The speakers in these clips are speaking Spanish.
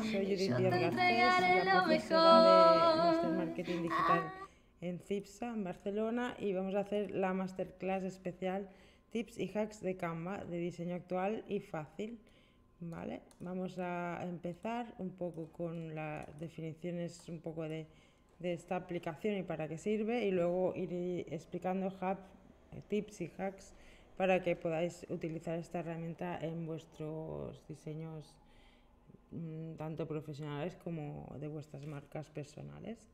soy Judith Yo te entregaré la lo profesora de mejor. Master Marketing Digital en CIPSA, en Barcelona, y vamos a hacer la masterclass especial Tips y Hacks de Canva, de diseño actual y fácil. ¿Vale? Vamos a empezar un poco con las definiciones un poco de, de esta aplicación y para qué sirve, y luego ir explicando hub- tips y hacks para que podáis utilizar esta herramienta en vuestros diseños tanto profesionales como de vuestras marcas personales.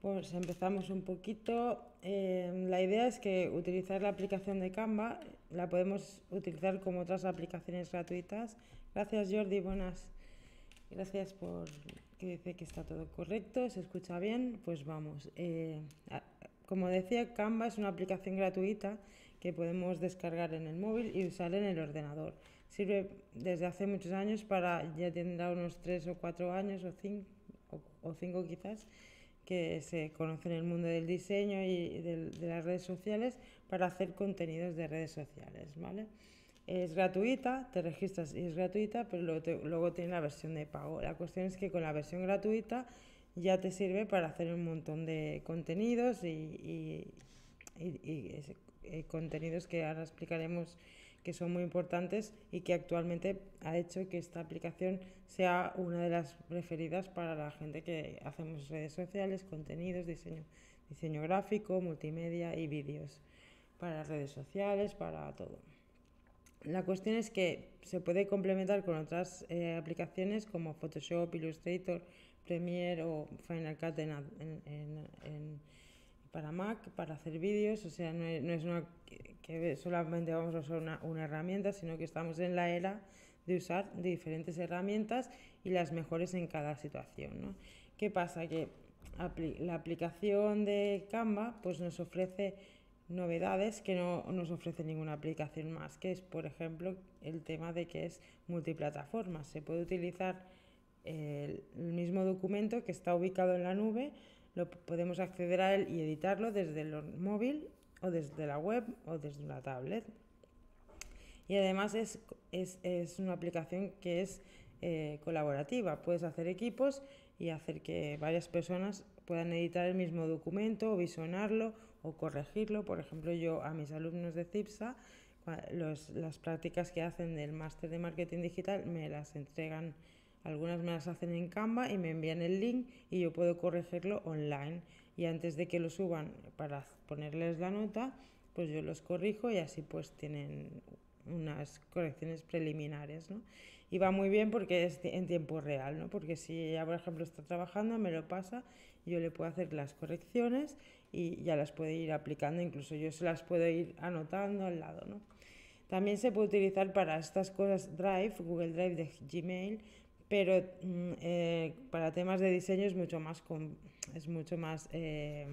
Pues empezamos un poquito. Eh, la idea es que utilizar la aplicación de Canva la podemos utilizar como otras aplicaciones gratuitas. Gracias Jordi, buenas. Gracias por que dice que está todo correcto, se escucha bien. Pues vamos. Eh, como decía, Canva es una aplicación gratuita que podemos descargar en el móvil y usar en el ordenador. Sirve desde hace muchos años para, ya tendrá unos tres o cuatro años o cinco, o, o cinco quizás, que se conoce en el mundo del diseño y de las redes sociales para hacer contenidos de redes sociales, ¿vale? Es gratuita, te registras y es gratuita, pero luego, te- tiene la versión de pago. La cuestión es que con la versión gratuita ya te sirve para hacer un montón de contenidos y- y- y eh, contenidos que ahora explicaremos que son muy importantes y que actualmente ha hecho que esta aplicación sea una de las preferidas para la gente que hacemos redes sociales, contenidos, diseño, diseño gráfico, multimedia y vídeos para las redes sociales, para todo. La cuestión es que se puede complementar con otras eh, aplicaciones como Photoshop, Illustrator, Premiere o Final Cut en, en- en- en- para Mac, para hacer vídeos. O sea, no es, una que, solamente vamos a usar una, una herramienta, sino que estamos en la era de usar diferentes herramientas y las mejores en cada situación. ¿no? ¿Qué pasa? Que la aplicación de Canva pues nos ofrece novedades que no nos ofrece ninguna aplicación más, que es, por ejemplo, el tema de que es multiplataforma. Se puede utilizar el mismo documento que está ubicado en la nube, lo podemos acceder a él y editarlo desde el móvil o desde la web o desde una tablet. Y además es, es, es una aplicación que es eh, colaborativa. Puedes hacer equipos y hacer que varias personas puedan editar el mismo documento o visionarlo o corregirlo. Por ejemplo, yo a mis alumnos de CIPSA, los- las prácticas que hacen del máster de marketing digital me las entregan, algunas me las hacen en Canva y me envían el link y yo puedo corregirlo online. Y antes de que lo suban para ponerles la nota, pues yo los corrijo y así pues tienen unas correcciones preliminares, ¿no? Y va muy bien porque es en tiempo real, ¿no? Porque si ella, por ejemplo, está trabajando, me lo pasa, yo le puedo hacer las correcciones y ya las puede ir aplicando, incluso yo se las puedo ir anotando al lado, ¿no? También se puede utilizar para estas cosas Drive, Google Drive de Gmail, pero mm, eh, para temas de diseño es mucho más, com- es mucho más eh,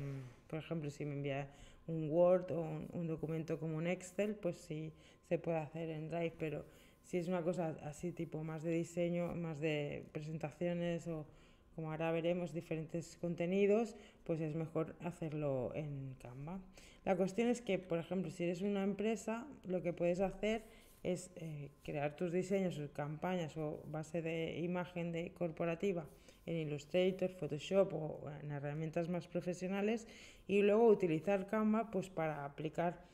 por ejemplo, si me envía un Word o un, un documento como un Excel, pues sí se puede hacer en Drive, pero si es una cosa así tipo más de diseño, más de presentaciones o como ahora veremos diferentes contenidos, pues es mejor hacerlo en Canva. La cuestión es que, por ejemplo, si eres una empresa, lo que puedes hacer es eh, crear tus diseños o campañas o base de imagen de corporativa en Illustrator, Photoshop o en herramientas más profesionales y luego utilizar Canva pues para aplicar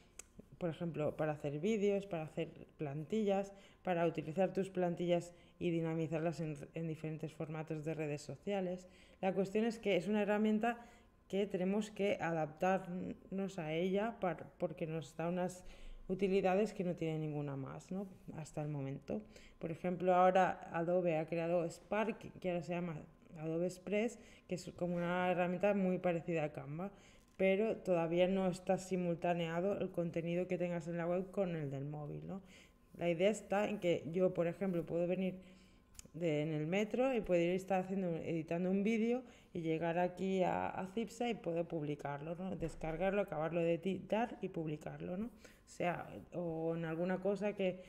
por ejemplo, para hacer vídeos, para hacer plantillas, para utilizar tus plantillas y dinamizarlas en, en, diferentes formatos de redes sociales. La cuestión es que es una herramienta que tenemos que adaptarnos a ella para, porque nos da unas utilidades que no tiene ninguna más ¿no? hasta el momento. Por ejemplo, ahora Adobe ha creado Spark, que ahora se llama Adobe Express, que es como una herramienta muy parecida a Canva, pero todavía no está simultaneado el contenido que tengas en la web con el del móvil. ¿no? La idea está en que yo, por ejemplo, puedo venir de, en el metro y ir estar haciendo, editando un vídeo y llegar aquí a, a Cipsa y puedo publicarlo, ¿no? descargarlo, acabarlo de editar y publicarlo. ¿no? O sea, o en alguna cosa que,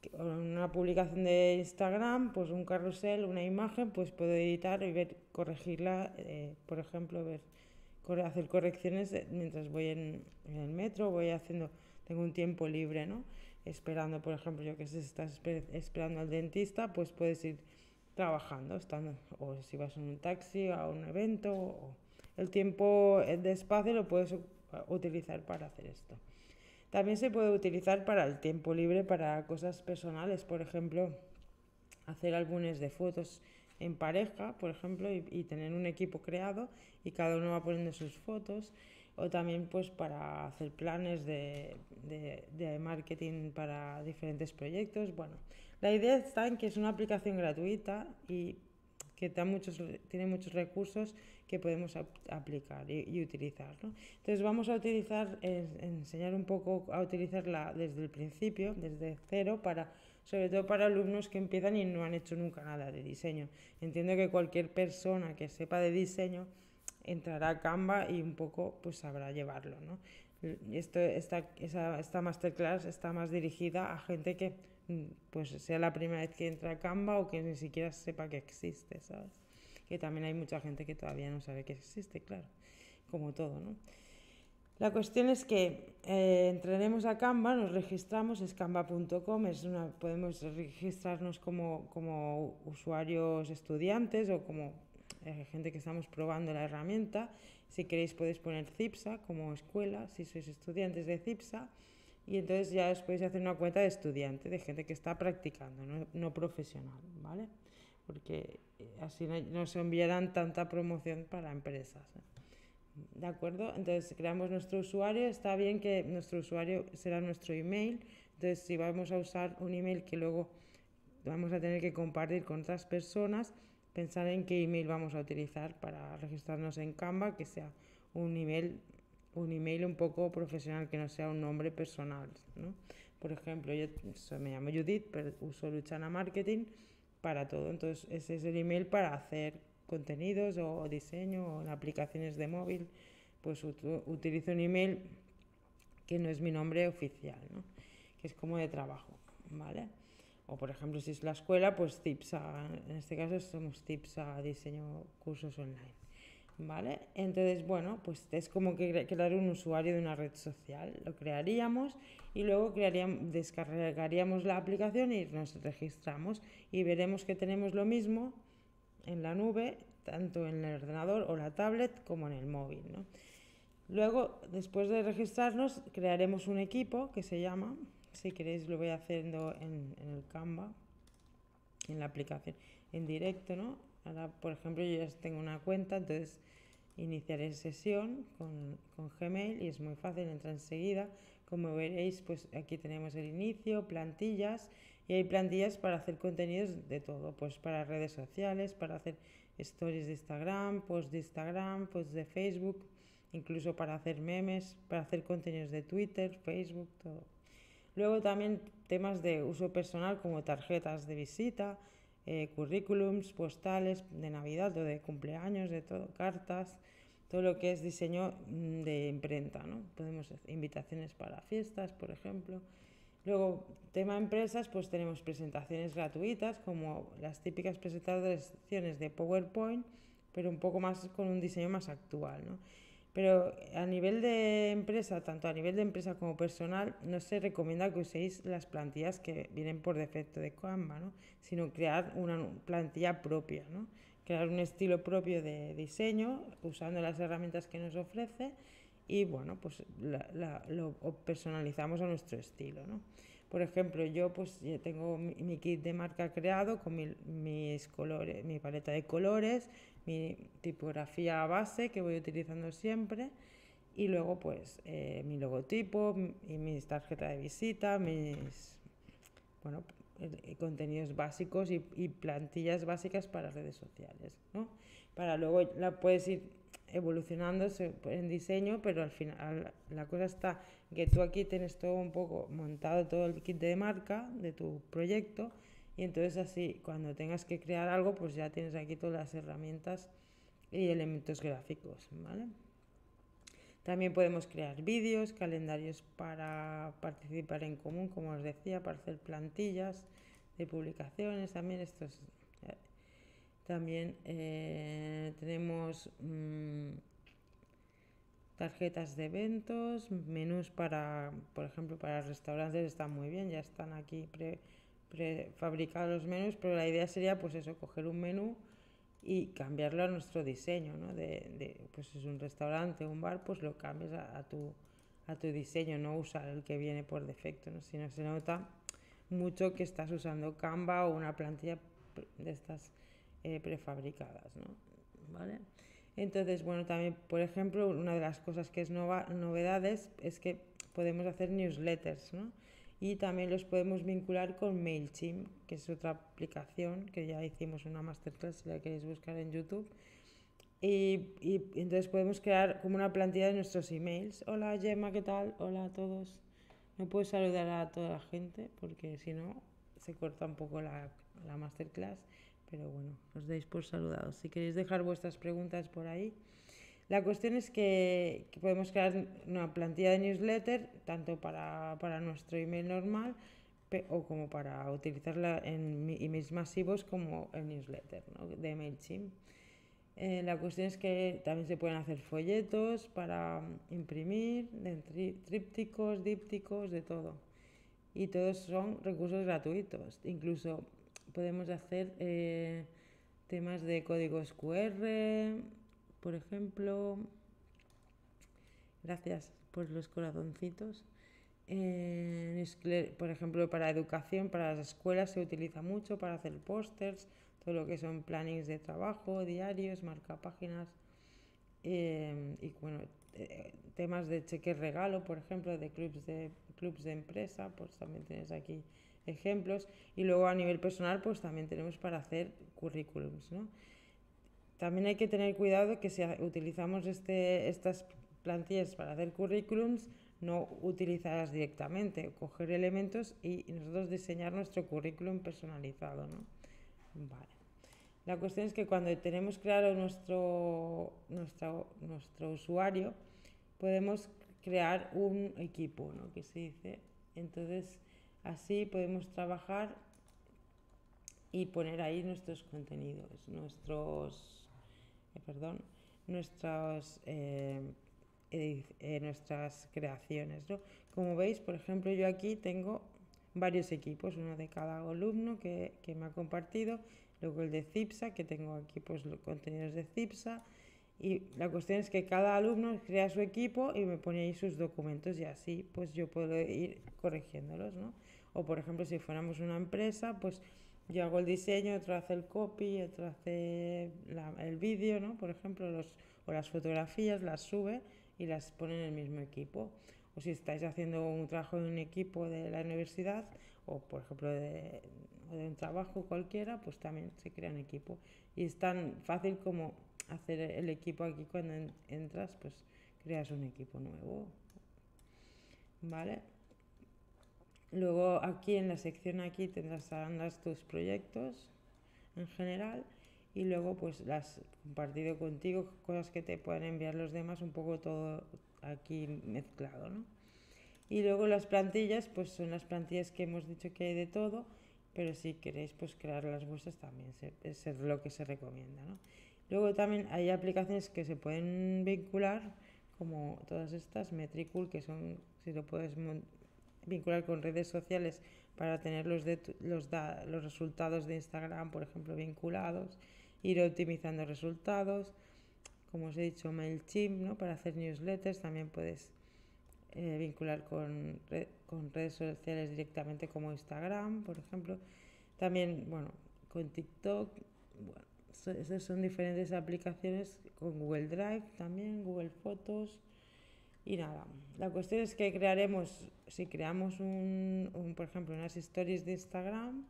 que o en una publicación de Instagram, pues un carrusel, una imagen, pues puedo editar y ver, corregirla, eh, por ejemplo, ver hacer correcciones mientras voy en, en, el metro, voy haciendo, tengo un tiempo libre, ¿no? Esperando, por ejemplo, yo que sé, estás esperando al dentista, pues puedes ir trabajando, estando, o si vas en un taxi a un evento, o el tiempo de espacio lo puedes utilizar para hacer esto. También se puede utilizar para el tiempo libre, para cosas personales, por ejemplo, hacer álbumes de fotos en pareja, por ejemplo, y, tener un equipo creado y cada uno va poniendo sus fotos, o también pues para hacer planes de, de marketing para diferentes proyectos. Bueno, la idea está en que es una aplicación gratuita y que muchos, tiene muchos recursos que podemos aplicar y, utilizar. Entonces vamos a utilizar, enseñar un poco a utilizarla desde el principio, desde cero, para sobre todo para alumnos que empiezan y no han hecho nunca nada de diseño. Entiendo que cualquier persona que sepa de diseño entrará a Canva y un poco pues sabrá llevarlo. ¿no? Esto, esta, esta masterclass está más dirigida a gente que pues sea la primera vez que entra a Canva o que ni siquiera sepa que existe, ¿sabes? Que también hay mucha gente que todavía no sabe que existe, claro, como todo, ¿no? La cuestión es que eh, entraremos a Canva, nos registramos, es canva.com, es una, podemos registrarnos como, como usuarios estudiantes o como eh, gente que estamos probando la herramienta. Si queréis podéis poner CIPSA como escuela, si sois estudiantes de CIPSA y entonces ya os podéis hacer una cuenta de estudiante, de gente que está practicando, no, profesional, ¿vale? Porque eh, así no, se enviarán tanta promoción para empresas. ¿eh? ¿De acuerdo? Entonces creamos nuestro usuario, está bien que nuestro usuario será nuestro email, entonces si vamos a usar un email que luego vamos a tener que compartir con otras personas, pensar en qué email vamos a utilizar para registrarnos en Canva, que sea un email un email un poco profesional, que no sea un nombre personal. ¿no? Por ejemplo, yo me llamo Judith, pero uso Luchana Marketing para todo. Entonces, ese es el email para hacer contenidos o diseño o aplicaciones de móvil. Pues utilizo un email que no es mi nombre oficial, ¿no? que es como de trabajo. ¿vale? O por ejemplo, si es la escuela, pues TIPSA, en este caso somos TIPSA Diseño Cursos Online. ¿Vale? Entonces, bueno, pues es como que crear un usuario de una red social. Lo crearíamos y luego crearíamos, descargaríamos la aplicación y nos registramos y veremos que tenemos lo mismo en la nube, tanto en el ordenador o la tablet como en el móvil. ¿no? Luego, después de registrarnos, crearemos un equipo que se llama, si queréis lo voy haciendo en, en el Canva, en la aplicación, en directo, ¿no? Ahora, por ejemplo, yo ya tengo una cuenta, entonces iniciaré sesión con, con Gmail y es muy fácil, entra enseguida. Como veréis, pues aquí tenemos el inicio, plantillas y hay plantillas para hacer contenidos de todo, pues para redes sociales, para hacer stories de Instagram, posts de Instagram, posts de Facebook, incluso para hacer memes, para hacer contenidos de Twitter, Facebook, todo. Luego también temas de uso personal como tarjetas de visita, eh, currículums, postales de Navidad o de cumpleaños, de todo, cartas, todo lo que es diseño mm, de imprenta, ¿no? Podemos hacer invitaciones para fiestas, por ejemplo. Luego, tema empresas, pues tenemos presentaciones gratuitas, como las típicas presentaciones de PowerPoint, pero un poco más con un diseño más actual, ¿no? Pero a nivel de empresa, tanto a nivel de empresa como personal, no se recomienda que uséis las plantillas que vienen por defecto de Canva, ¿no? sino crear una plantilla propia, ¿no? crear un estilo propio de diseño usando las herramientas que nos ofrece y bueno, pues lo personalizamos a nuestro estilo. ¿no? Por ejemplo, yo pues tengo mi, kit de marca creado con mis colores, mi paleta de colores, mi tipografía base que voy utilizando siempre y luego pues eh, mi logotipo y mis tarjetas de visita, mis bueno, eh, contenidos básicos y, plantillas básicas para redes sociales, ¿no? Para luego la puedes ir evolucionando en diseño, pero al final la cosa está que tú aquí tienes todo un poco montado todo el kit de marca de tu proyecto y entonces así cuando tengas que crear algo pues ya tienes aquí todas las herramientas y elementos gráficos, ¿vale? También podemos crear vídeos, calendarios para participar en común, como os decía, para hacer plantillas de publicaciones, también estos eh, también eh, tenemos mm, tarjetas de eventos, menús para, por ejemplo, para restaurantes están muy bien, ya están aquí prefabricados los menús, pero la idea sería pues eso, coger un menú y cambiarlo a nuestro diseño, ¿no? De, pues es un restaurante, un bar, pues lo cambias a, tu, a tu diseño, no usar el que viene por defecto, ¿no? Si no se nota mucho que estás usando Canva o una plantilla de estas eh, prefabricadas, ¿no? ¿Vale? Entonces, bueno, también, por ejemplo, una de las cosas que es novedades es que podemos hacer newsletters, ¿no? Y también los podemos vincular con MailChimp, que es otra aplicación que ya hicimos una masterclass si la queréis buscar en YouTube. Y, y, entonces podemos crear como una plantilla de nuestros emails. Hola Gemma, ¿qué tal? Hola a todos. No puedo saludar a toda la gente porque si no se corta un poco la, la masterclass. Pero bueno, os deis por saludados. Si queréis dejar vuestras preguntas por ahí. La cuestión es que, podemos crear una plantilla de newsletter tanto para, para nuestro email normal o como para utilizarla en emails masivos como el newsletter ¿no? de MailChimp. Eh, la cuestión es que también se pueden hacer folletos para imprimir, trípticos, dípticos, de todo. Y todos son recursos gratuitos. Incluso podemos hacer eh, temas de códigos QR, por ejemplo. Gracias por los corazoncitos. Eh, por ejemplo, para educación, para las escuelas se utiliza mucho para hacer pósters, todo lo que son plannings de trabajo, diarios, marca páginas eh, y bueno, temas de cheque regalo, por ejemplo, de clubs de clubs de empresa, pues también tienes aquí ejemplos. Y luego a nivel personal, pues también tenemos para hacer currículums. ¿no? También hay que tener cuidado que si utilizamos este, estas plantillas para hacer currículums, no utilizarlas directamente, coger elementos y nosotros diseñar nuestro currículum personalizado. ¿no? Vale. La cuestión es que cuando tenemos claro nuestro, nuestro, nuestro usuario, podemos crear un equipo, ¿no? que se dice. Entonces, Así podemos trabajar y poner ahí nuestros contenidos, nuestros, perdón, nuestras, eh, eh, nuestras creaciones. ¿no? Como veis, por ejemplo, yo aquí tengo varios equipos, uno de cada alumno que, que me ha compartido, luego el de CIPSA, que tengo aquí pues los contenidos de CIPSA, y la cuestión es que cada alumno crea su equipo y me pone ahí sus documentos y así pues yo puedo ir corrigiéndolos, ¿no? O por ejemplo, si fuéramos una empresa, pues yo hago el diseño, otro hace el copy, otro hace el vídeo, ¿no? Por ejemplo, los, o las fotografías las sube y las pone en el mismo equipo. O si estáis haciendo un trabajo en un equipo de la universidad o por ejemplo de un trabajo cualquiera, pues también se crea un equipo. Y es tan fácil como hacer el equipo aquí cuando entras, pues creas un equipo nuevo. ¿Vale? Luego aquí en la sección aquí tendrás tus proyectos en general y luego pues las compartido contigo, cosas que te pueden enviar los demás, un poco todo aquí mezclado, ¿no? Y luego las plantillas, pues son las plantillas que hemos dicho que hay de todo, pero si queréis pues crear las vuestras también es lo que se recomienda, ¿no? Luego también hay aplicaciones que se pueden vincular, como todas estas, Metricool, que son, si lo puedes vincular con redes sociales para tener los, de, los, los resultados de Instagram, por ejemplo, vinculados, ir optimizando resultados. Como os he dicho, MailChimp, ¿no? para hacer newsletters, también puedes eh, vincular con, con redes sociales directamente como Instagram, por ejemplo. También, bueno, con TikTok, bueno, esas son diferentes aplicaciones con Google Drive también, Google Fotos y nada. La cuestión es que crearemos, si creamos un, por ejemplo, unas stories de Instagram,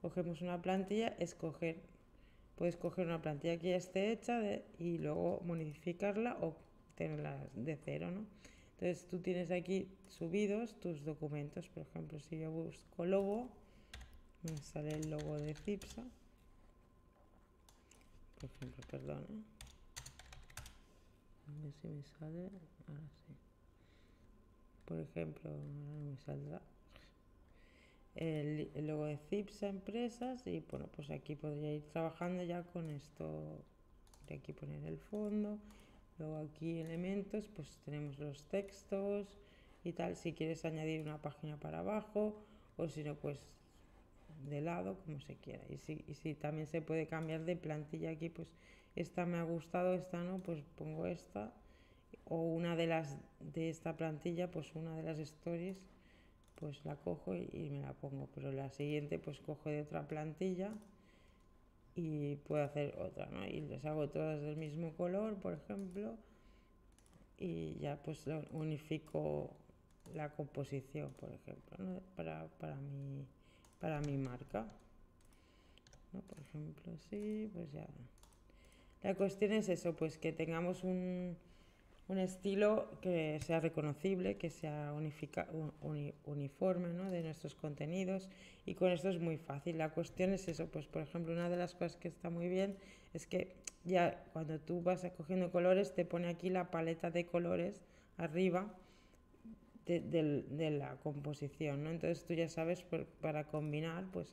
cogemos una plantilla, escoger, puedes coger una plantilla que ya esté hecha y luego modificarla o tenerla de cero, ¿no? Entonces tú tienes aquí subidos tus documentos, por ejemplo, si yo busco logo, me sale el logo de Cipsa por ejemplo, perdón. ¿eh? A ver si me sale. Ahora sí. Por ejemplo, no me saldrá. El, el, logo de CIPSA Empresas y bueno, pues aquí podría ir trabajando ya con esto. Aquí poner el fondo. Luego aquí elementos, pues tenemos los textos y tal. Si quieres añadir una página para abajo o si no, pues de lado, como se quiera. Y si, y si también se puede cambiar de plantilla aquí, pues esta me ha gustado, esta no, pues pongo esta. O una de las de esta plantilla, pues una de las stories, pues la cojo y, me la pongo. Pero la siguiente, pues cojo de otra plantilla y puedo hacer otra, ¿no? Y les hago todas del mismo color, por ejemplo, y ya pues unifico la composición, por ejemplo, para, para, mi, para mi marca. Por ejemplo, sí, pues ya. La cuestión es eso, pues que tengamos un, un estilo que sea reconocible, que sea uniforme ¿no? de nuestros contenidos y con esto es muy fácil. La cuestión es eso, pues por ejemplo una de las cosas que está muy bien es que ya cuando tú vas cogiendo colores te pone aquí la paleta de colores arriba de, la composición, ¿no? Entonces tú ya sabes para combinar, pues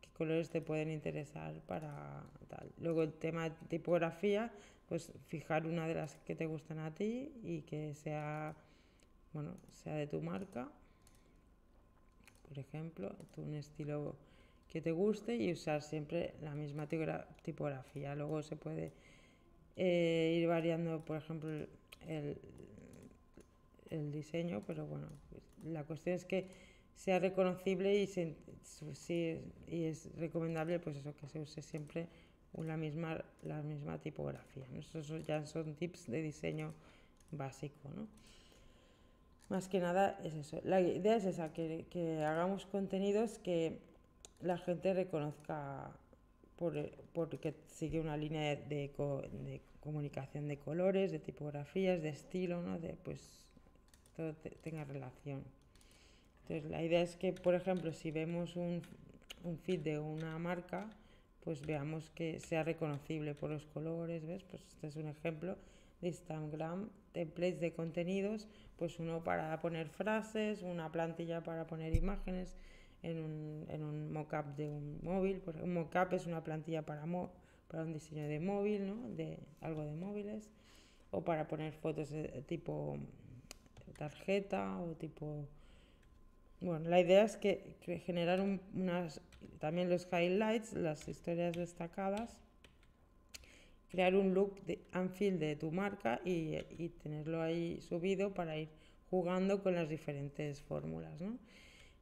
qué colores te pueden interesar para tal. Luego el tema de tipografía, pues fijar una de las que te gustan a ti y que sea, bueno, sea de tu marca, por ejemplo, un estilo que te guste y usar siempre la misma tipografía. Luego se puede eh, ir variando, por ejemplo, el, el diseño, pero bueno, pues, la cuestión es que sea reconocible y, y es recomendable pues eso, que se use siempre la misma, la misma tipografía. Esos ya son tips de diseño básico. ¿no? Más que nada es eso. La idea es esa, que, que hagamos contenidos que la gente reconozca por, porque sigue una línea de, de, comunicación de colores, de tipografías, de estilo, ¿no? de, pues todo tenga relación. Entonces la idea es que, por ejemplo, si vemos un, un feed de una marca, pues veamos que sea reconocible por los colores, ¿ves? Pues este es un ejemplo de Instagram, templates de contenidos, pues uno para poner frases, una plantilla para poner imágenes en un, en un mockup de un móvil, por un mockup es una plantilla para, para un diseño de móvil, ¿no? De algo de móviles, o para poner fotos de tipo tarjeta o tipo... Bueno, la idea es que, generar unas, también los highlights, las historias destacadas, crear un look de feel de tu marca y, y, tenerlo ahí subido para ir jugando con las diferentes fórmulas, ¿no?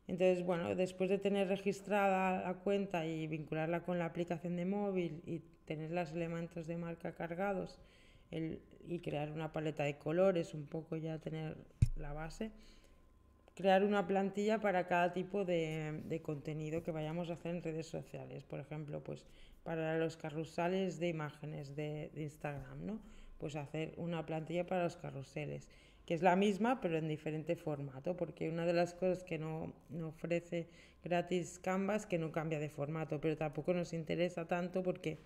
Entonces, bueno, después de tener registrada la cuenta y vincularla con la aplicación de móvil y tener los elementos de marca cargados el, y crear una paleta de colores, un poco ya tener la base, crear una plantilla para cada tipo de, de, contenido que vayamos a hacer en redes sociales. Por ejemplo, pues para los carruseles de imágenes de, Instagram, ¿no? Pues hacer una plantilla para los carruseles, que es la misma pero en diferente formato, porque una de las cosas que no, no ofrece gratis Canvas que no cambia de formato, pero tampoco nos interesa tanto porque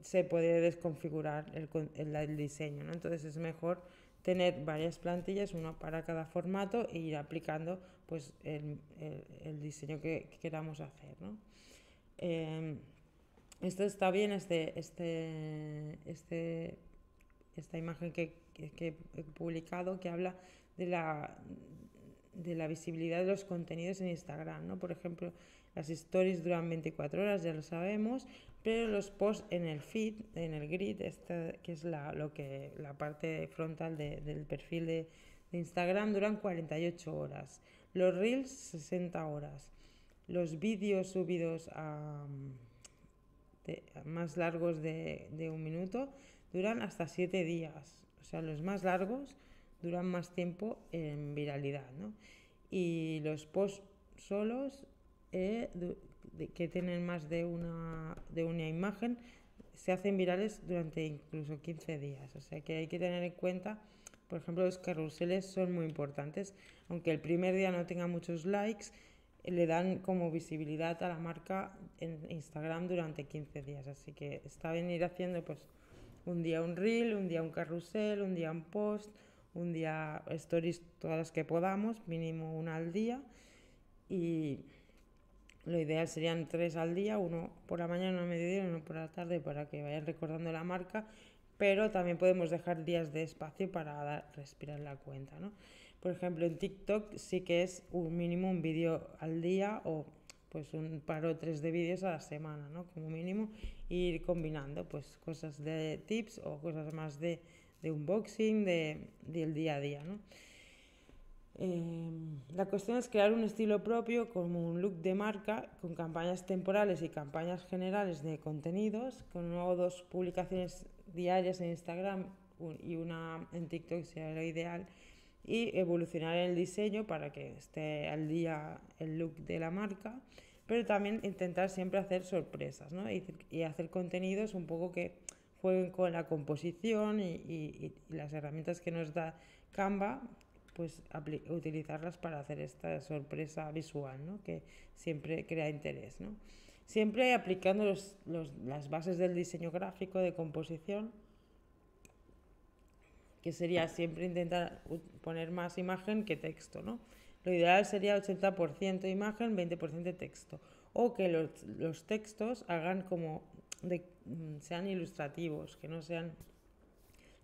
se puede desconfigurar el, el, el diseño, ¿no? Entonces es mejor tener varias plantillas, una para cada formato e ir aplicando pues, el, el, diseño que, queramos hacer. ¿no? Eh, esto está bien, este, este, este, esta imagen que, que, he publicado que habla de la, de la visibilidad de los contenidos en Instagram. ¿no? Por ejemplo, las stories duran 24 horas, ya lo sabemos, pero los posts en el feed, en el grid, esta, que es la, lo que, la parte frontal de, del perfil de, Instagram, duran 48 horas. Los reels, 60 horas. Los vídeos subidos a, más largos de, de, un minuto duran hasta 7 días. O sea, los más largos duran más tiempo en viralidad. ¿no? Y los posts solos eh, que tienen más de una, de una imagen se hacen virales durante incluso 15 días. O sea que hay que tener en cuenta, por ejemplo, los carruseles son muy importantes. Aunque el primer día no tenga muchos likes, le dan como visibilidad a la marca en Instagram durante 15 días. Así que está bien ir haciendo pues un día un reel, un día un carrusel, un día un post, un día stories, todas las que podamos, mínimo una al día. Y lo ideal serían tres al día, uno por la mañana, uno a mediodía uno por la tarde para que vayan recordando la marca, pero también podemos dejar días de espacio para dar, respirar la cuenta. ¿no? Por ejemplo, en TikTok sí que es un mínimo un vídeo al día o pues un par o tres de vídeos a la semana, ¿no? Como mínimo, e ir combinando pues cosas de tips o cosas más de, de unboxing, de, del día a día, ¿no? Eh, la cuestión es crear un estilo propio como un look de marca con campañas temporales y campañas generales de contenidos, con una o dos publicaciones diarias en Instagram y una en TikTok sería lo ideal y evolucionar el diseño para que esté al día el look de la marca, pero también intentar siempre hacer sorpresas ¿no? y, y, hacer contenidos un poco que jueguen con la composición y, y, y las herramientas que nos da Canva, pues utilizarlas para hacer esta sorpresa visual, ¿no? que siempre crea interés. ¿no? Siempre aplicando los, los, las bases del diseño gráfico, de composición, que sería siempre intentar poner más imagen que texto, ¿no? Lo ideal sería 80% imagen, 20% texto. O que los, los, textos hagan como de, mm, sean ilustrativos, que no sean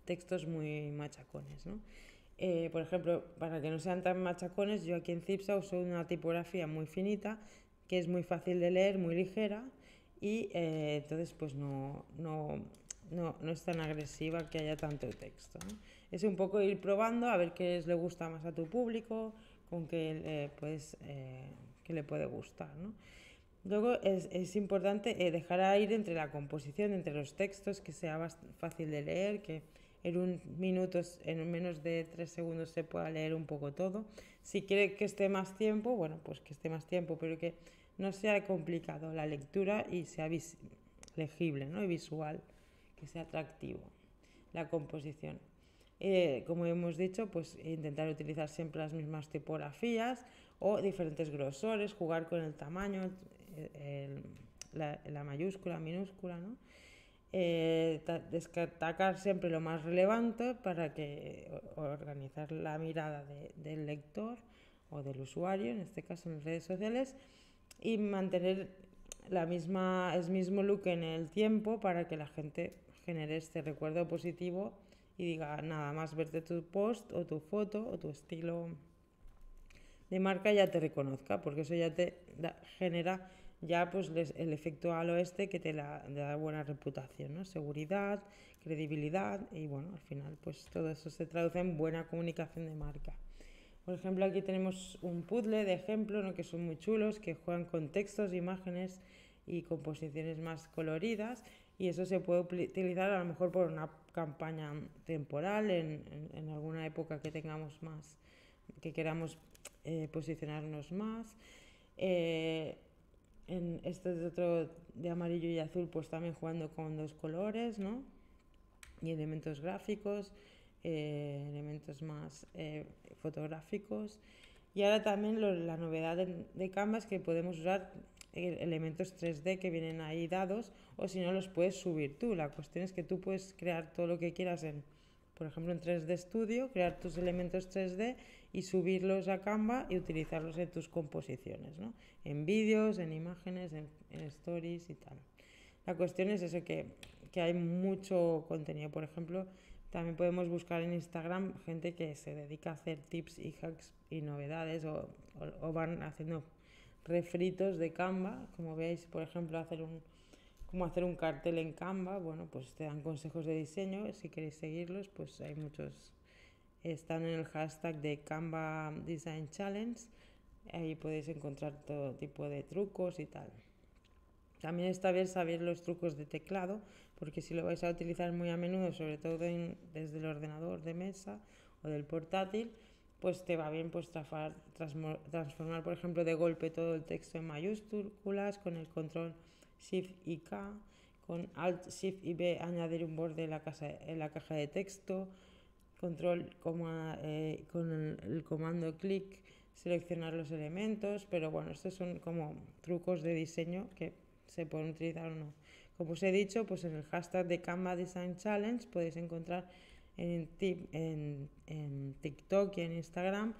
textos muy machacones, ¿no? Eh, por ejemplo, para que no sean tan machacones, yo aquí en Cipsa uso una tipografía muy finita, que es muy fácil de leer, muy ligera, y eh, entonces pues no, no, no, no es tan agresiva que haya tanto texto. Es un poco ir probando a ver qué le gusta más a tu público, con qué eh, pues, eh, que le puede gustar. ¿no? Luego es, es importante eh, dejar ir entre la composición, entre los textos, que sea fácil de leer, que en un minuto, en menos de tres segundos se pueda leer un poco todo. Si quiere que esté más tiempo, bueno, pues que esté más tiempo, pero que no sea complicado la lectura y sea legible ¿no? y visual que sea atractivo la composición. Eh, como hemos dicho, pues intentar utilizar siempre las mismas tipografías o diferentes grosores, jugar con el tamaño, el, la, la, mayúscula, minúscula, ¿no? Eh, destacar siempre lo más relevante para que organizar la mirada de, del lector o del usuario, en este caso en redes sociales, y mantener la misma, el mismo look en el tiempo para que la gente genere este recuerdo positivo y diga nada más verte tu post o tu foto o tu estilo de marca ya te reconozca, porque eso ya te da, genera ya pues les, el efecto al oeste que te la, da buena reputación, ¿no? seguridad, credibilidad y bueno, al final pues todo eso se traduce en buena comunicación de marca. Por ejemplo, aquí tenemos un puzzle de ejemplo ¿no? que son muy chulos, que juegan con textos, imágenes y composiciones más coloridas y eso se puede utilizar a lo mejor por una campaña temporal en, en, en alguna época que tengamos más, que queramos eh, posicionarnos más. Eh, en este es otro de amarillo y azul, pues también jugando con dos colores, ¿no? Y elementos gráficos, eh, elementos más eh, fotográficos. Y ahora también la novedad de, de Canva es que podemos usar elementos 3D que vienen ahí dados o si no los puedes subir tú. La cuestión es que tú puedes crear todo lo que quieras en, por ejemplo, en 3D Studio, crear tus elementos 3D y subirlos a Canva y utilizarlos en tus composiciones, ¿no? En vídeos, en imágenes, en, en, stories y tal. La cuestión es eso, que, que hay mucho contenido. Por ejemplo, también podemos buscar en Instagram gente que se dedica a hacer tips y hacks y novedades o, o, o van haciendo refritos de Canva, como veis, por ejemplo, hacer un, cómo hacer un cartel en Canva, bueno, pues te dan consejos de diseño, si queréis seguirlos, pues hay muchos, están en el hashtag de Canva Design Challenge, ahí podéis encontrar todo tipo de trucos y tal. También está bien saber los trucos de teclado, porque si lo vais a utilizar muy a menudo, sobre todo en, desde el ordenador de mesa o del portátil, pues te va bien pues transformar, transformar, por ejemplo, de golpe todo el texto en mayúsculas con el control Shift y K, con Alt, Shift y B añadir un borde en la, caja de texto, control coma, eh, con el, comando clic seleccionar los elementos, pero bueno, estos son como trucos de diseño que se pueden utilizar o no. Como os he dicho, pues en el hashtag de Canva Design Challenge podéis encontrar en, en, en TikTok y en Instagram,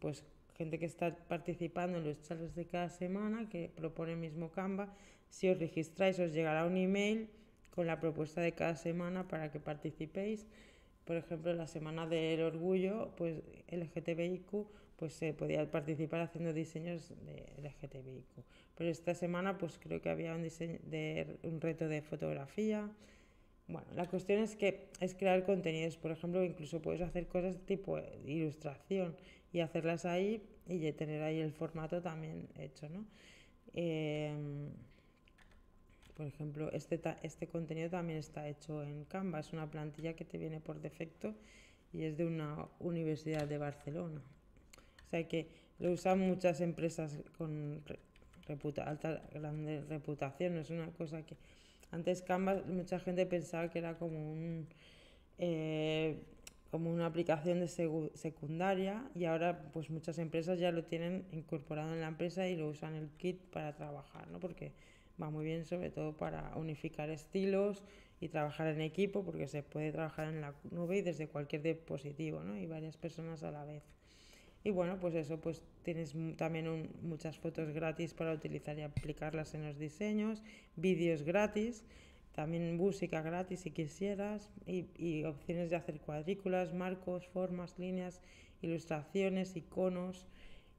pues gente que está participando en los challenges de cada semana, que propone el mismo Canva. Si os registráis, os llegará un email con la propuesta de cada semana para que participéis. por ejemplo, la semana del orgullo, pues LGTBIQ, pues se podía participar haciendo diseños de LGTBIQ. Pero esta semana, pues creo que había un, diseño de, un reto de fotografía. Bueno, la cuestión es que es crear contenidos, por ejemplo, incluso puedes hacer cosas tipo ilustración y hacerlas ahí y tener ahí el formato también hecho, ¿no? Em, por ejemplo, este, este contenido también está hecho en Canva, es una plantilla que te viene por defecto y es de una universidad de Barcelona. O sea que lo usan muchas empresas con alta, grande reputación, es una cosa que... Antes Canva mucha gente pensaba que era como un... Eh, como una aplicación de secundaria y ahora pues muchas empresas ya lo tienen incorporado en la empresa y lo usan el kit para trabajar, ¿no? Porque va muy bien sobre todo para unificar estilos y trabajar en equipo porque se puede trabajar en la nube y desde cualquier dispositivo, ¿no? Y varias personas a la vez. Y bueno, pues eso, pues tienes también muchas fotos gratis para utilizar y aplicarlas en los diseños, vídeos gratis también música gratis si quisieras y, opciones de hacer cuadrículas, marcos, formas, líneas, ilustraciones, iconos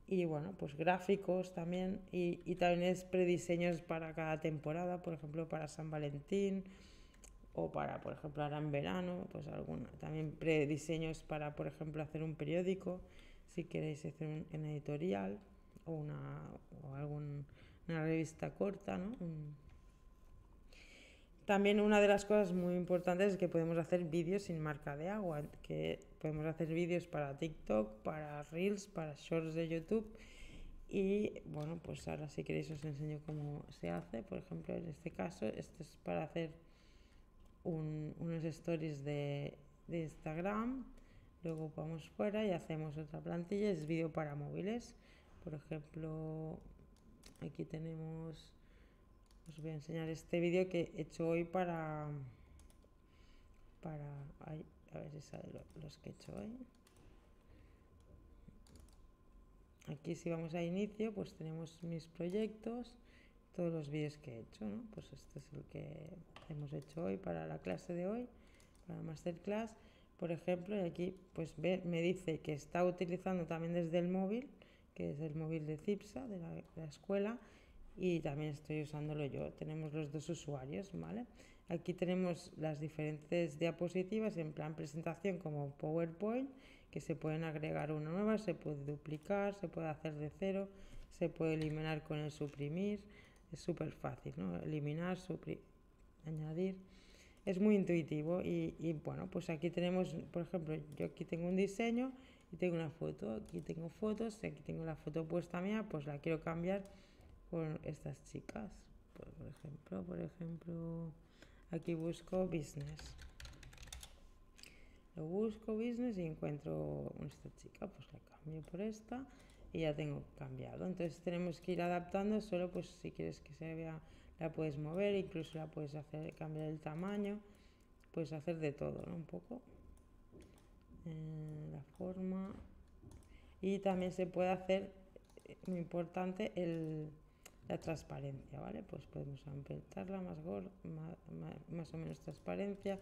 y bueno, pues gráficos también y, y también es prediseños para cada temporada, por ejemplo para San Valentín o para, por ejemplo, ahora en verano, pues alguna, también prediseños para, por ejemplo, hacer un periódico, si queréis hacer un, editorial o una o algún, una revista corta, ¿no? También una de las cosas muy importantes es que podemos hacer vídeos sin marca de agua, que podemos hacer vídeos para TikTok, para Reels, para Shorts de YouTube. Y bueno, pues ahora si queréis os enseño cómo se hace. Por ejemplo, en este caso, esto es para hacer unos stories de, de Instagram. Luego vamos fuera y hacemos otra plantilla, es vídeo para móviles. Por ejemplo, aquí tenemos os voy a enseñar este vídeo que he hecho hoy para para a ver si sale los que he hecho hoy aquí si vamos a inicio pues tenemos mis proyectos todos los vídeos que he hecho ¿no? pues este es el que hemos hecho hoy para la clase de hoy para la masterclass por ejemplo y aquí pues ve, me dice que está utilizando también desde el móvil que es el móvil de CIPSA de la escuela y también estoy usándolo yo. Tenemos los dos usuarios, ¿vale? Aquí tenemos las diferentes diapositivas en plan presentación como PowerPoint, que se pueden agregar una nueva, se puede duplicar, se puede hacer de cero, se puede eliminar con el suprimir. Es súper fácil, ¿no? Eliminar, suprimir, añadir. Es muy intuitivo y, y bueno, pues aquí tenemos, por ejemplo, yo aquí tengo un diseño y tengo una foto, aquí tengo fotos, aquí tengo la foto puesta mía, pues la quiero cambiar con estas chicas. Por, ejemplo, por ejemplo, aquí busco business. Lo busco business y encuentro esta chica, pues la cambio por esta y ya tengo cambiado. Entonces tenemos que ir adaptando, solo pues si quieres que se vea, la puedes mover, incluso la puedes hacer cambiar el tamaño, puedes hacer de todo, ¿no? Un poco. Eh, la forma. Y también se puede hacer, eh, muy importante, el, la transparencia, ¿vale? Pues podemos ampliarla más, más, o menos transparencia,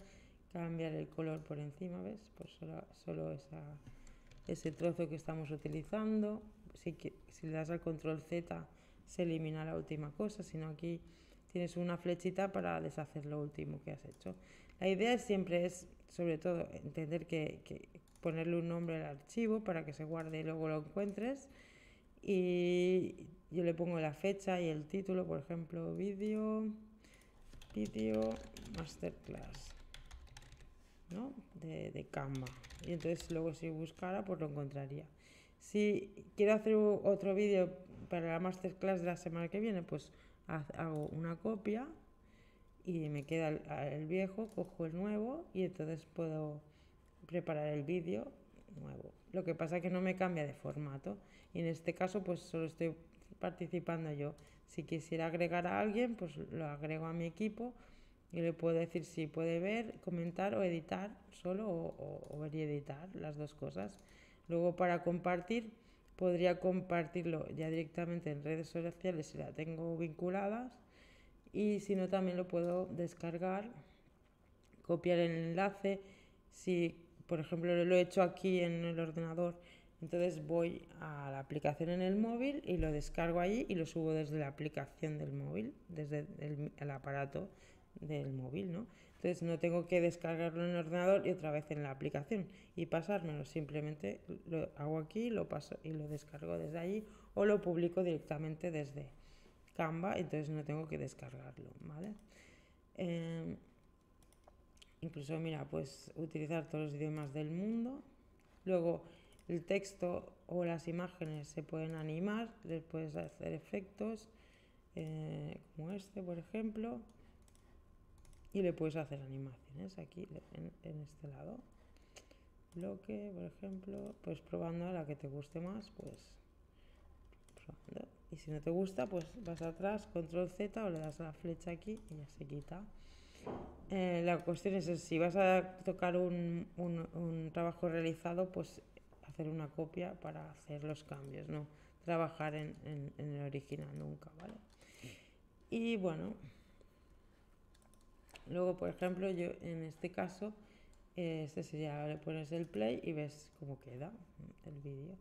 cambiar el color por encima, ¿ves? Pues solo, ese trozo que estamos utilizando. Si, si le das al control Z se elimina la última cosa, sino aquí tienes una flechita para deshacer lo último que has hecho. La idea siempre es, sobre todo, entender que ponerle un nombre al archivo para que se guarde y luego lo encuentres. Y yo le pongo la fecha y el título, por ejemplo, vídeo, vídeo masterclass, ¿no? De, de Canva. Y entonces luego si buscara, pues lo encontraría. Si quiero hacer otro vídeo para la masterclass de la semana que viene, pues hago una copia y me queda el, el viejo, cojo el nuevo y entonces puedo preparar el vídeo nuevo. Lo que pasa es que no me cambia de formato y en este caso pues solo estoy participando yo. Si quisiera agregar a alguien, pues lo agrego a mi equipo y le puedo decir si puede ver, comentar o editar solo o, ver y editar, las dos cosas. Luego para compartir, podría compartirlo ya directamente en redes sociales si la tengo vinculadas y si no también lo puedo descargar, copiar el enlace. Si por ejemplo, lo he hecho aquí en el ordenador, entonces voy a la aplicación en el móvil y lo descargo allí y lo subo desde la aplicación del móvil, desde el, aparato del móvil, ¿no? Entonces no tengo que descargarlo en el ordenador y otra vez en la aplicación y pasármelo, simplemente lo hago aquí, lo paso y lo descargo desde allí o lo publico directamente desde Canva, entonces no tengo que descargarlo, ¿vale? Em, incluso, mira, pues utilizar todos los idiomas del mundo. Luego, el texto o las imágenes se pueden animar, les puedes hacer efectos, eh, como este, por ejemplo, y le puedes hacer animaciones aquí en, este lado. Bloque, por ejemplo, pues probando a la que te guste más, pues probando. Y si no te gusta, pues vas atrás, control Z o le das la flecha aquí y ya se quita. Eh, la cuestión es si vas a tocar un, trabajo realizado, pues hacer una copia para hacer los cambios, no trabajar en, el original nunca, ¿vale? Y bueno, luego por ejemplo yo en este caso, eh, este sería, le pones el play y ves cómo queda el vídeo.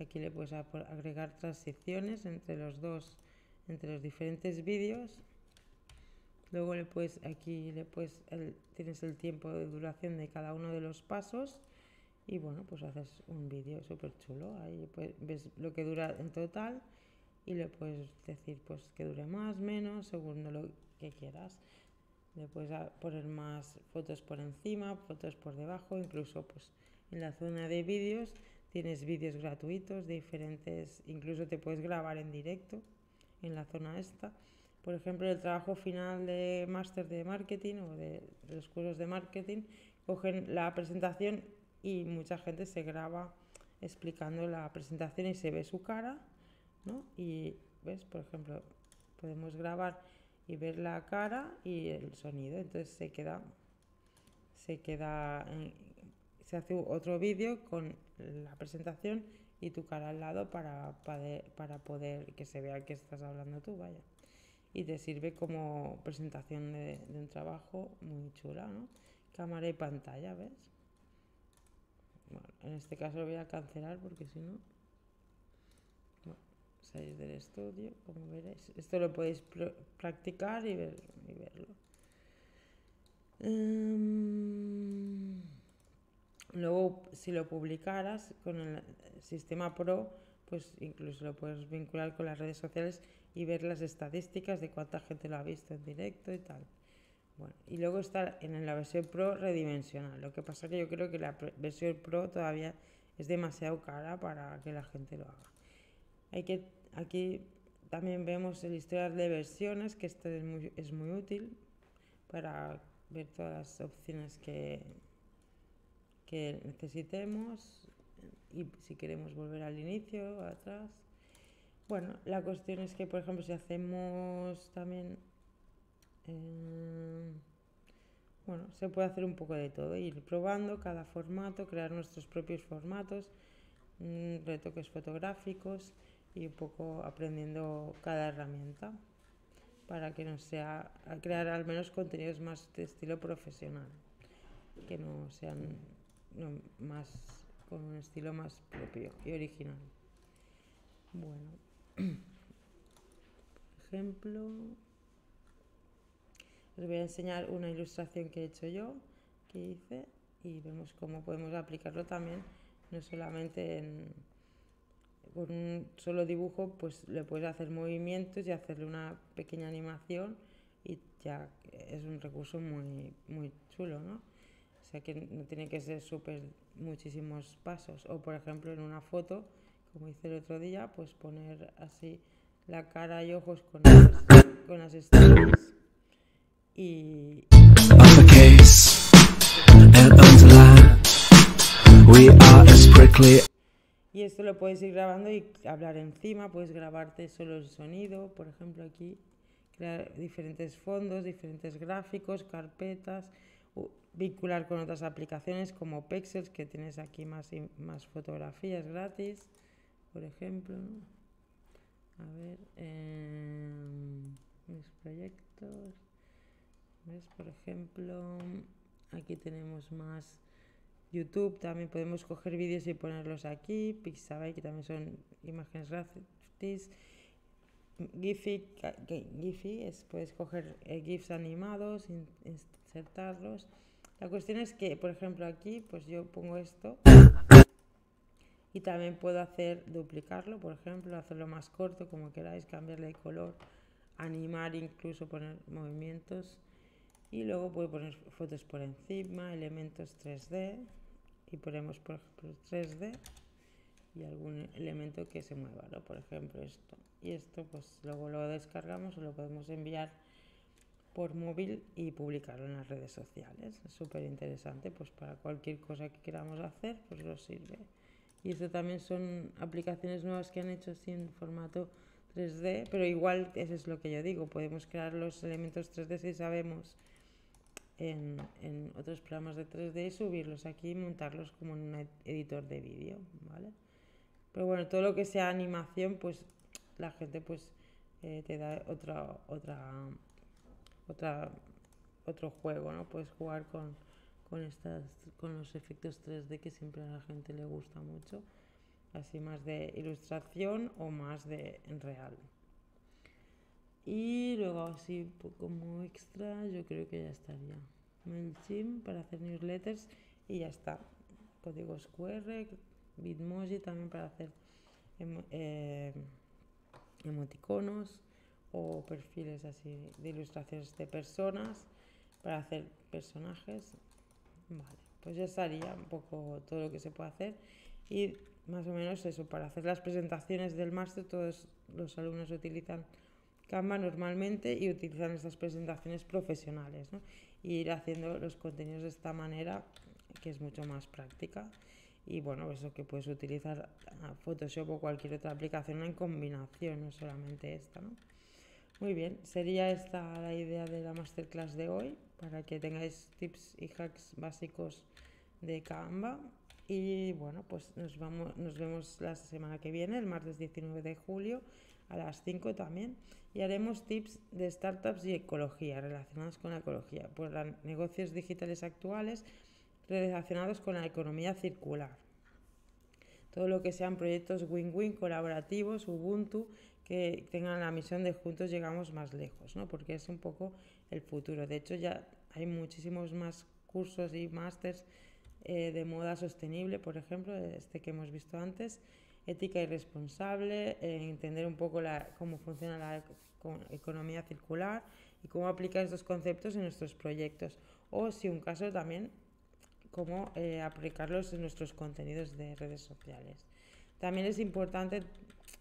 Aquí le puedes agregar transiciones entre los dos, entre los diferentes vídeos. Luego le puedes, aquí le puedes, tienes el tiempo de duración de cada uno de los pasos y bueno, pues haces un vídeo súper chulo. Ahí ves lo que dura en total y le puedes decir pues que dure más, menos, según lo que quieras. Le puedes poner más fotos por encima, fotos por debajo, incluso pues en la zona de vídeos Tienes vídeos gratuitos de diferentes, incluso te puedes grabar en directo en la zona esta. Por ejemplo, el trabajo final de máster de marketing o de, los cursos de marketing, cogen la presentación y mucha gente se graba explicando la presentación y se ve su cara, ¿no? Y ves, por ejemplo, podemos grabar y ver la cara y el sonido, entonces se queda se queda se hace otro vídeo con la presentación y tu cara al lado para, para, poder que se vea que estás hablando tú, vaya. Y te sirve como presentación de, un trabajo muy chula, ¿no? Cámara y pantalla, ¿ves? Bueno, en este caso lo voy a cancelar porque si no... Bueno, salís del estudio, como veréis. Esto lo podéis practicar y, ver, y verlo. Em, Luego, si lo publicaras con el sistema Pro, pues incluso lo puedes vincular con las redes sociales y ver las estadísticas de cuánta gente lo ha visto en directo y tal. Bueno, y luego está en la versión Pro redimensional. Lo que pasa es que yo creo que la versión Pro todavía es demasiado cara para que la gente lo haga. Hay que, aquí también vemos el historial de versiones, que esto es muy, es muy útil para ver todas las opciones que, que necesitemos y si queremos volver al inicio, atrás. Bueno, la cuestión es que, por ejemplo, si hacemos también... Eh, bueno, se puede hacer un poco de todo, ir probando cada formato, crear nuestros propios formatos, mm, retoques fotográficos y un poco aprendiendo cada herramienta para que no sea crear al menos contenidos más de estilo profesional, que no sean más con un estilo más propio y original. Bueno, por ejemplo, os voy a enseñar una ilustración que he hecho yo, que hice, y vemos cómo podemos aplicarlo también, no solamente en, con un solo dibujo, pues le puedes hacer movimientos y hacerle una pequeña animación y ya es un recurso muy, muy chulo, ¿no? O sea que no tiene que ser súper muchísimos pasos. O por ejemplo en una foto, como hice el otro día, pues poner así la cara y ojos con las, con las estrellas. Y... Y esto lo puedes ir grabando y hablar encima, puedes grabarte solo el sonido, por ejemplo aquí, crear diferentes fondos, diferentes gráficos, carpetas, vincular con otras aplicaciones como Pexels, que tienes aquí más, más fotografías gratis, por ejemplo. A ver, em, mis proyectos. Por ejemplo, aquí tenemos más YouTube también podemos coger vídeos y ponerlos aquí, Pixabay que también son imágenes gratis, Giphy, Giphy es, puedes coger eh, GIFs animados, insertarlos. La cuestión es que, por ejemplo, aquí pues yo pongo esto y también puedo hacer duplicarlo, por ejemplo, hacerlo más corto, como queráis, cambiarle de color, animar, incluso poner movimientos y luego puedo poner fotos por encima, elementos 3D y ponemos por ejemplo 3D y algún elemento que se mueva, ¿no? por ejemplo esto. Y esto pues luego lo descargamos o lo podemos enviar por móvil y publicarlo en las redes sociales. Es súper interesante pues para cualquier cosa que queramos hacer pues nos sirve. Y esto también son aplicaciones nuevas que han hecho así en formato 3D, pero igual eso es lo que yo digo, podemos crear los elementos 3D si sabemos en, en otros programas de 3D y subirlos aquí y montarlos como en un editor de vídeo, ¿vale? Pero bueno, todo lo que sea animación, pues la gente pues eh, te da otra, otra, otra, otro juego, ¿no? Puedes jugar con, con, estas, con los efectos 3D que siempre a la gente le gusta mucho, así más de ilustración o más de en real. Y luego así como extra yo creo que ya estaría. MailChimp para hacer newsletters y ya está. Códigos QR, Bitmoji también para hacer eh, emoticonos o perfiles así de ilustraciones de personas para hacer personajes. Vale, pues ya estaría un poco todo lo que se puede hacer y más o menos eso, para hacer las presentaciones del máster todos los alumnos utilizan Canva normalmente y utilizan estas presentaciones profesionales ¿no? y ir haciendo los contenidos de esta manera que es mucho más práctica y bueno, eso que puedes utilizar Photoshop o cualquier otra aplicación en combinación, no solamente esta, ¿no? Muy bien, sería esta la idea de la masterclass de hoy, para que tengáis tips y hacks básicos de Canva. Y bueno, pues nos, vamos, nos vemos la semana que viene, el martes 19 de julio, a las 5 también. Y haremos tips de startups y ecología, relacionados con la ecología, los negocios digitales actuales relacionados con la economía circular. Todo lo que sean proyectos win-win, colaborativos, Ubuntu, que tengan la misión de juntos llegamos más lejos, ¿no? porque es un poco el futuro. De hecho, ya hay muchísimos más cursos y másters eh, de moda sostenible, por ejemplo, este que hemos visto antes, ética y responsable, eh, entender un poco la, cómo funciona la economía circular y cómo aplicar estos conceptos en nuestros proyectos. O si un caso también cómo eh, aplicarlos en nuestros contenidos de redes sociales. También es importante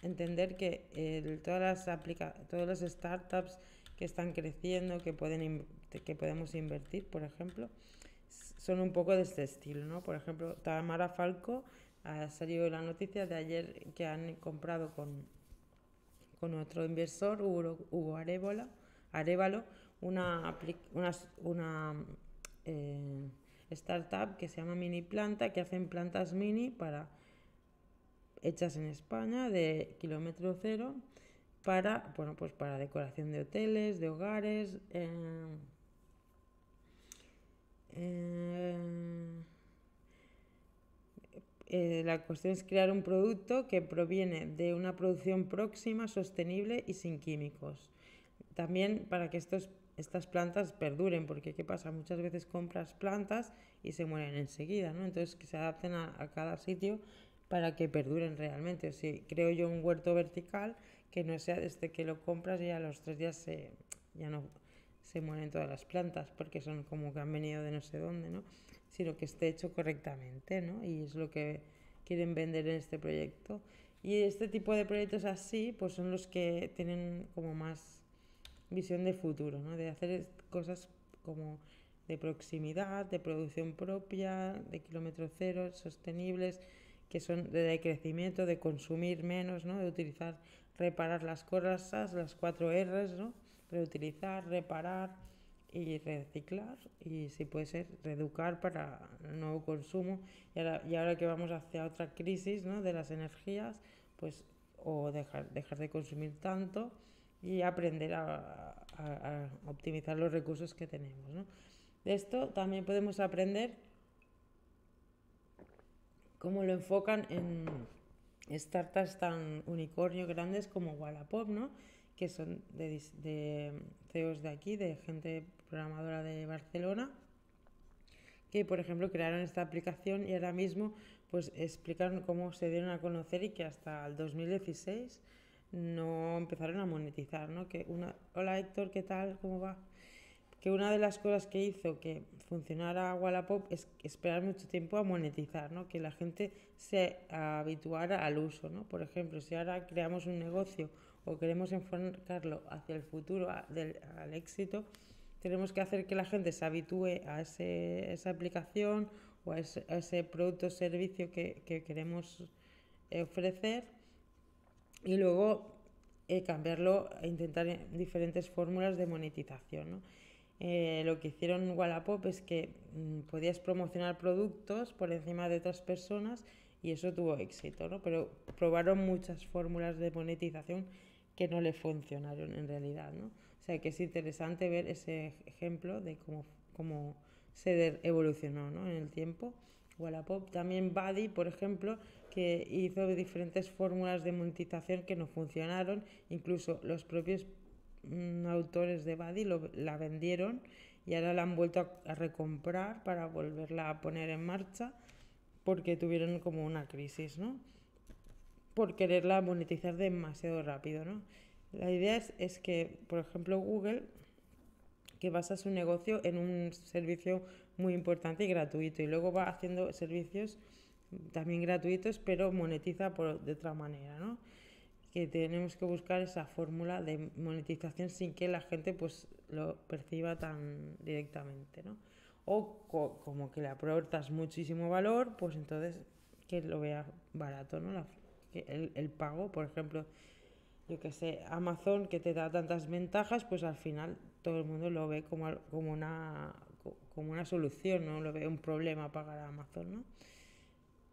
entender que todas, las todas las startups que están creciendo, que, pueden que podemos invertir, por ejemplo, son un poco de este estilo. ¿no? Por ejemplo, Tamara Falco ha salido la noticia de ayer que han comprado con, con otro inversor, Hugo, Hugo Arevalo, una, una, eh, startup que se llama Mini Planta, que hacen plantas mini para hechas en España de kilómetro cero para, bueno, pues para decoración de hoteles, de hogares. Eh, eh, eh, la cuestión es crear un producto que proviene de una producción próxima, sostenible y sin químicos. También para que estos estas plantas perduren, porque ¿qué pasa? Muchas veces compras plantas y se mueren enseguida, ¿no? Entonces que se adapten a, cada sitio para que perduren realmente. O si creo yo un huerto vertical que no sea desde que lo compras y a los tres días se, ya no se mueren todas las plantas porque son como que han venido de no sé dónde, ¿no? Sino que esté hecho correctamente, ¿no? Y es lo que quieren vender en este proyecto. Y este tipo de proyectos así, pues son los que tienen como más visión de futuro, ¿no? de hacer cosas como de proximidad, de producción propia, de kilómetro cero, sostenibles, que son de crecimiento, de consumir menos, ¿no? de utilizar, reparar las cosas, las cuatro R's, ¿no? Reutilizar, reparar y reciclar y si puede ser reeducar para nuevo consumo y ahora, y ahora que vamos hacia otra crisis ¿no? de las energías pues o dejar, dejar de consumir tanto y aprender a, optimizar los recursos que tenemos. De esto también podemos aprender cómo lo enfocan en startups tan unicornio grandes como Wallapop, ¿no? Que son de, de CEOs de aquí, de gente programadora de Barcelona, que por ejemplo crearon esta aplicación y ahora mismo pues explicaron cómo se dieron a conocer y que hasta el 2016 no empezaron a monetizar, ¿no? Que una, hola Héctor, ¿qué tal? ¿Cómo va? Que una de las cosas que hizo que funcionara Wallapop es esperar mucho tiempo a monetizar, ¿no? Que la gente se habituara al uso, ¿no? Por ejemplo, si ahora creamos un negocio o queremos enfocarlo hacia el futuro, del, al éxito, tenemos que hacer que la gente se habitúe a ese, esa aplicación o a ese, producto o servicio que, que queremos ofrecer y luego eh, cambiarlo e intentar diferentes fórmulas de monetización. ¿no? Eh, lo que hicieron Wallapop es que mm, podías promocionar productos por encima de otras personas y eso tuvo éxito, ¿no? pero probaron muchas fórmulas de monetización que no le funcionaron en realidad. ¿no? O sea que es interesante ver ese ejemplo de cómo, cómo se evolucionó ¿no? en el tiempo. Wallapop, también Buddy, por ejemplo, que hizo diferentes fórmulas de monetización que no funcionaron, incluso los propios mm, autores de Buddy la vendieron y ahora la han vuelto a, recomprar para volverla a poner en marcha porque tuvieron como una crisis, ¿no? Por quererla monetizar demasiado rápido, ¿no? La idea es, es que, por ejemplo, Google, que basa su negocio en un servicio muy importante y gratuito y luego va haciendo servicios también gratuitos, pero monetiza por, de otra manera, ¿no? Que tenemos que buscar esa fórmula de monetización sin que la gente pues lo perciba tan directamente, ¿no? O como que le aportas muchísimo valor, pues entonces que lo vea barato, ¿no? El, el pago, por ejemplo, yo que sé, Amazon que te da tantas ventajas, pues al final todo el mundo lo ve como, como, una, como una solución, no lo ve un problema pagar a Amazon, ¿no?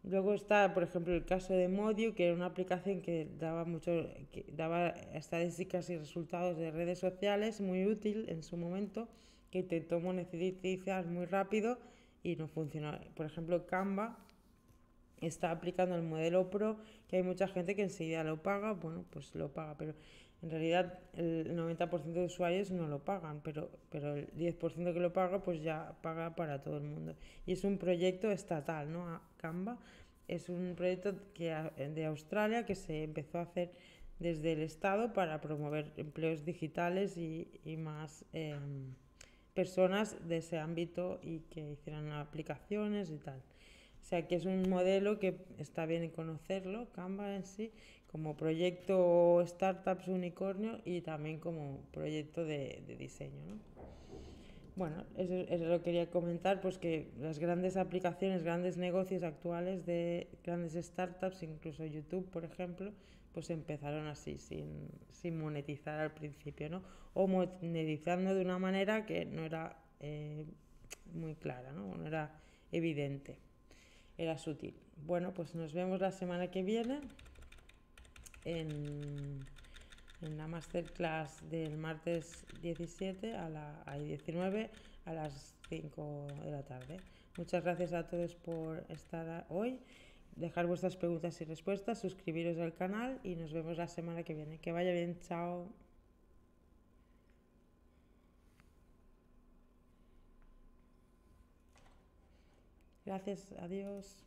Luego está, por ejemplo, el caso de Modio, que era una aplicación que daba mucho, que daba estadísticas y resultados de redes sociales, muy útil en su momento, que intentó monetizar muy rápido y no funcionó. Por ejemplo, Canva está aplicando el modelo Pro, que hay mucha gente que enseguida lo paga, bueno, pues lo paga, pero en realidad el 90% de usuarios no lo pagan, pero, pero el 10% que lo paga pues ya paga para todo el mundo. Y es un proyecto estatal, ¿no? Canva es un proyecto que, de Australia que se empezó a hacer desde el Estado para promover empleos digitales y, y más em, personas de ese ámbito y que hicieran aplicaciones y tal. O sea que es un modelo que está bien conocerlo, Canva en sí, como proyecto Startups Unicornio y también como proyecto de, diseño. ¿no? Bueno, eso, eso, lo quería comentar, pues que las grandes aplicaciones, grandes negocios actuales de grandes startups, incluso YouTube, por ejemplo, pues empezaron así, sin, monetizar al principio, ¿no? O monetizando de una manera que no era eh, muy clara, ¿no? No era evidente, era sutil. Bueno, pues nos vemos la semana que viene en, la masterclass del martes 17 a la 19 a las 5 de la tarde. Muchas gracias a todos por estar hoy. Dejar vuestras preguntas y respuestas, suscribiros al canal y nos vemos la semana que viene. Que vaya bien, chao. Gracias, adiós.